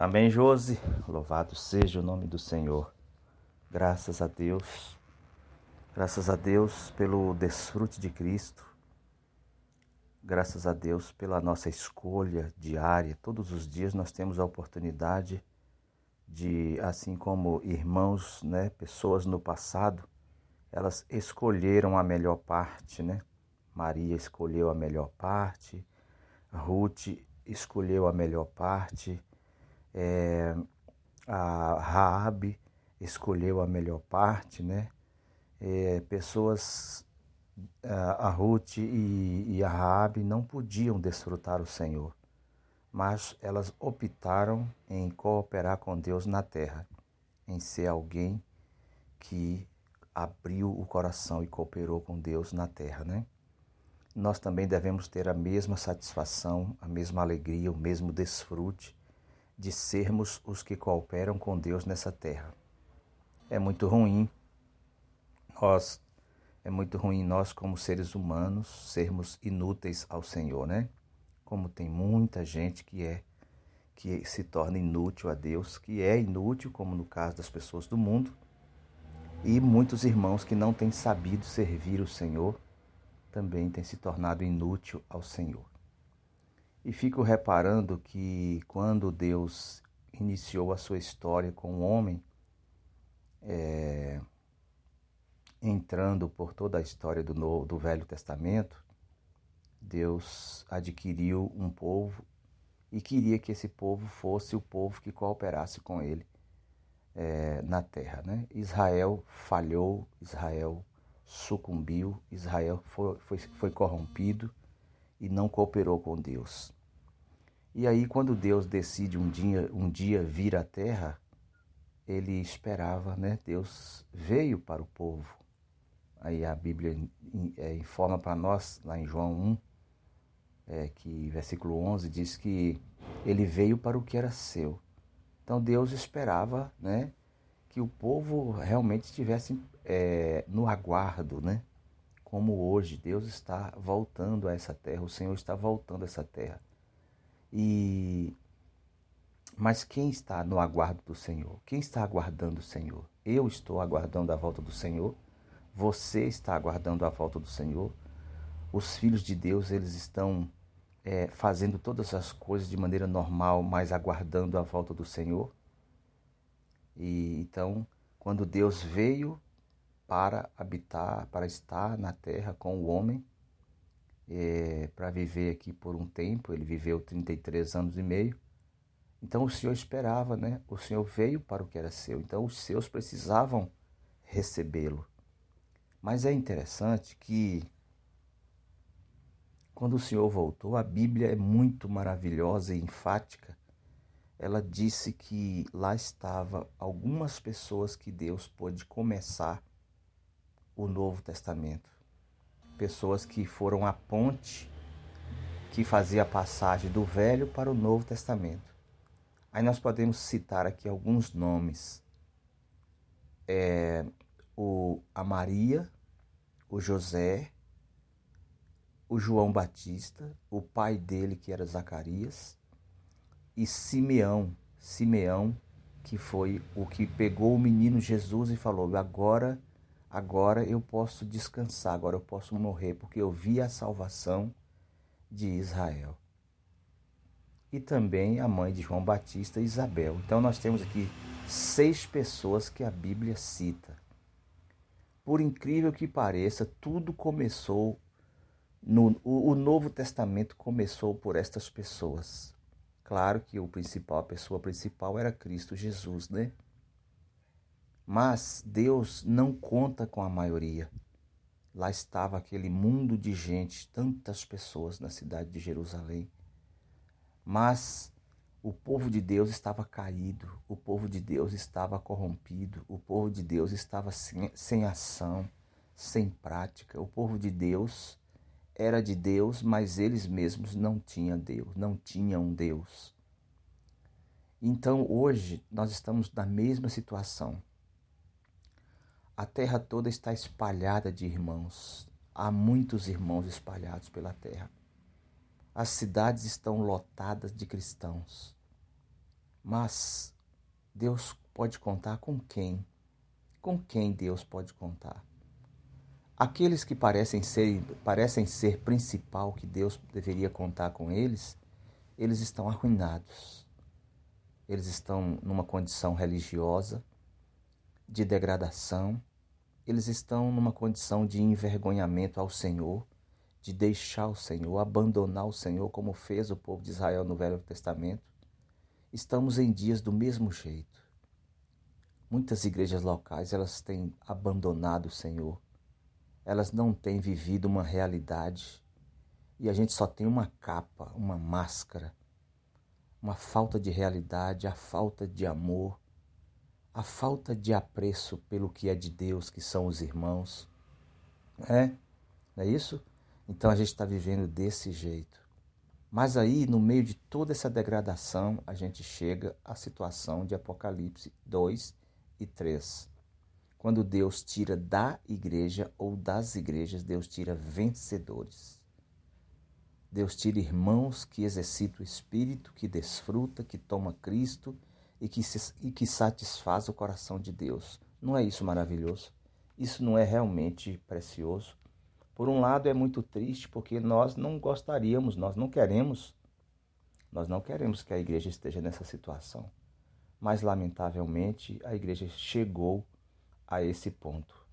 Amém, Josi. Louvado seja o nome do Senhor. Graças a Deus. Graças a Deus pelo desfrute de Cristo. Graças a Deus pela nossa escolha diária. Todos os dias nós temos a oportunidade de, assim como irmãos, né, pessoas no passado, elas escolheram a melhor parte, né? Maria escolheu a melhor parte, Ruth escolheu a melhor parte, é, a Raab escolheu a melhor parte, né? É, pessoas, a Ruth e, e a Raabe não podiam desfrutar o Senhor, mas elas optaram em cooperar com Deus na terra, em ser alguém que abriu o coração e cooperou com Deus na terra, né? Nós também devemos ter a mesma satisfação, a mesma alegria, o mesmo desfrute de sermos os que cooperam com Deus nessa terra. É muito ruim nós é muito ruim nós como seres humanos sermos inúteis ao Senhor, né? Como tem muita gente que é que se torna inútil a Deus, que é inútil, como no caso das pessoas do mundo, e muitos irmãos que não têm sabido servir o Senhor também têm se tornado inútil ao Senhor. E fico reparando que quando Deus iniciou a sua história com o homem, é, entrando por toda a história do, Novo, do Velho Testamento, Deus adquiriu um povo e queria que esse povo fosse o povo que cooperasse com ele é, na terra. Né? Israel falhou, Israel sucumbiu, Israel foi, foi, foi corrompido e não cooperou com Deus. E aí, quando Deus decide um dia, um dia vir à terra, ele esperava, né? Deus veio para o povo. Aí a Bíblia é, informa para nós, lá em João 1, é, que versículo 11 diz que ele veio para o que era seu. Então Deus esperava, né? Que o povo realmente estivesse é, no aguardo, né? Como hoje Deus está voltando a essa terra, o Senhor está voltando a essa terra. E mas quem está no aguardo do Senhor? Quem está aguardando o Senhor? Eu estou aguardando a volta do Senhor. Você está aguardando a volta do Senhor. Os filhos de Deus eles estão é, fazendo todas as coisas de maneira normal, mas aguardando a volta do Senhor. E então, quando Deus veio para habitar, para estar na terra com o homem, é, para viver aqui por um tempo. Ele viveu 33 anos e meio. Então o Senhor esperava, né? O Senhor veio para o que era seu. Então os seus precisavam recebê-lo. Mas é interessante que quando o Senhor voltou, a Bíblia é muito maravilhosa e enfática. Ela disse que lá estava algumas pessoas que Deus pôde começar o Novo Testamento. Pessoas que foram a ponte que fazia a passagem do Velho para o Novo Testamento. Aí nós podemos citar aqui alguns nomes. É, o, a Maria, o José, o João Batista, o pai dele que era Zacarias, e Simeão, Simeão, que foi o que pegou o menino Jesus e falou: agora agora eu posso descansar, agora eu posso morrer, porque eu vi a salvação de Israel. E também a mãe de João Batista, Isabel. Então nós temos aqui seis pessoas que a Bíblia cita. Por incrível que pareça, tudo começou no o, o Novo Testamento começou por estas pessoas. Claro que o principal, a pessoa principal era Cristo Jesus, né? Mas Deus não conta com a maioria. Lá estava aquele mundo de gente, tantas pessoas na cidade de Jerusalém. Mas o povo de Deus estava caído, o povo de Deus estava corrompido, o povo de Deus estava sem, sem ação, sem prática. O povo de Deus era de Deus, mas eles mesmos não tinham Deus, não tinham Deus. Então hoje nós estamos na mesma situação. A terra toda está espalhada de irmãos. Há muitos irmãos espalhados pela terra. As cidades estão lotadas de cristãos. Mas Deus pode contar com quem? Com quem Deus pode contar? Aqueles que parecem ser, parecem ser principal que Deus deveria contar com eles, eles estão arruinados. Eles estão numa condição religiosa, de degradação, eles estão numa condição de envergonhamento ao Senhor, de deixar o Senhor, abandonar o Senhor, como fez o povo de Israel no Velho Testamento. Estamos em dias do mesmo jeito. Muitas igrejas locais, elas têm abandonado o Senhor. Elas não têm vivido uma realidade. E a gente só tem uma capa, uma máscara, uma falta de realidade, a falta de amor, a falta de apreço pelo que é de Deus, que são os irmãos. É? Não é isso? Então a gente está vivendo desse jeito. Mas aí, no meio de toda essa degradação, a gente chega à situação de Apocalipse 2 e 3. Quando Deus tira da igreja ou das igrejas, Deus tira vencedores. Deus tira irmãos que exercitam o espírito, que desfruta, que toma Cristo e que, se, e que satisfaz o coração de Deus. Não é isso maravilhoso? Isso não é realmente precioso? Por um lado é muito triste porque nós não gostaríamos, nós não queremos, nós não queremos que a igreja esteja nessa situação. Mas lamentavelmente a igreja chegou a esse ponto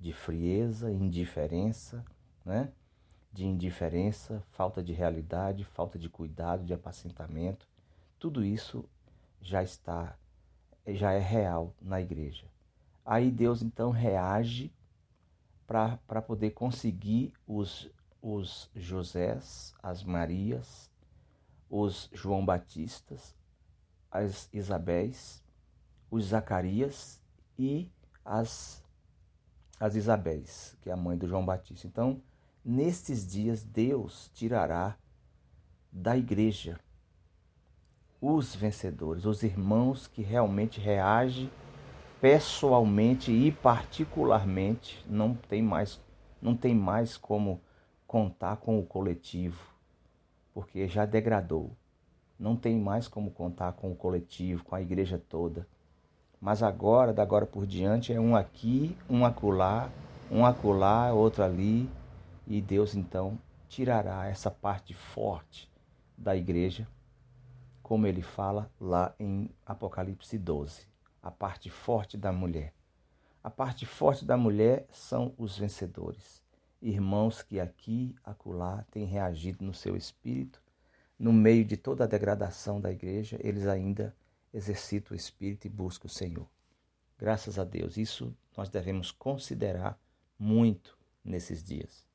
de frieza, indiferença, né? De indiferença, falta de realidade, falta de cuidado, de apacentamento. Tudo isso já está já é real na igreja. Aí Deus então reage para poder conseguir os, os Josés, as Marias, os João Batistas, as Isabéis, os Zacarias e as, as Isabéis, que é a mãe do João Batista. Então, nestes dias, Deus tirará da igreja os vencedores, os irmãos que realmente reagem pessoalmente e particularmente não tem mais não tem mais como contar com o coletivo, porque já degradou. Não tem mais como contar com o coletivo, com a igreja toda. Mas agora, da agora por diante, é um aqui, um acolá, um acolá, outro ali, e Deus então tirará essa parte forte da igreja, como ele fala lá em Apocalipse 12 a parte forte da mulher. A parte forte da mulher são os vencedores, irmãos que aqui, acolá, têm reagido no seu espírito. No meio de toda a degradação da igreja, eles ainda exercitam o espírito e buscam o Senhor. Graças a Deus, isso nós devemos considerar muito nesses dias.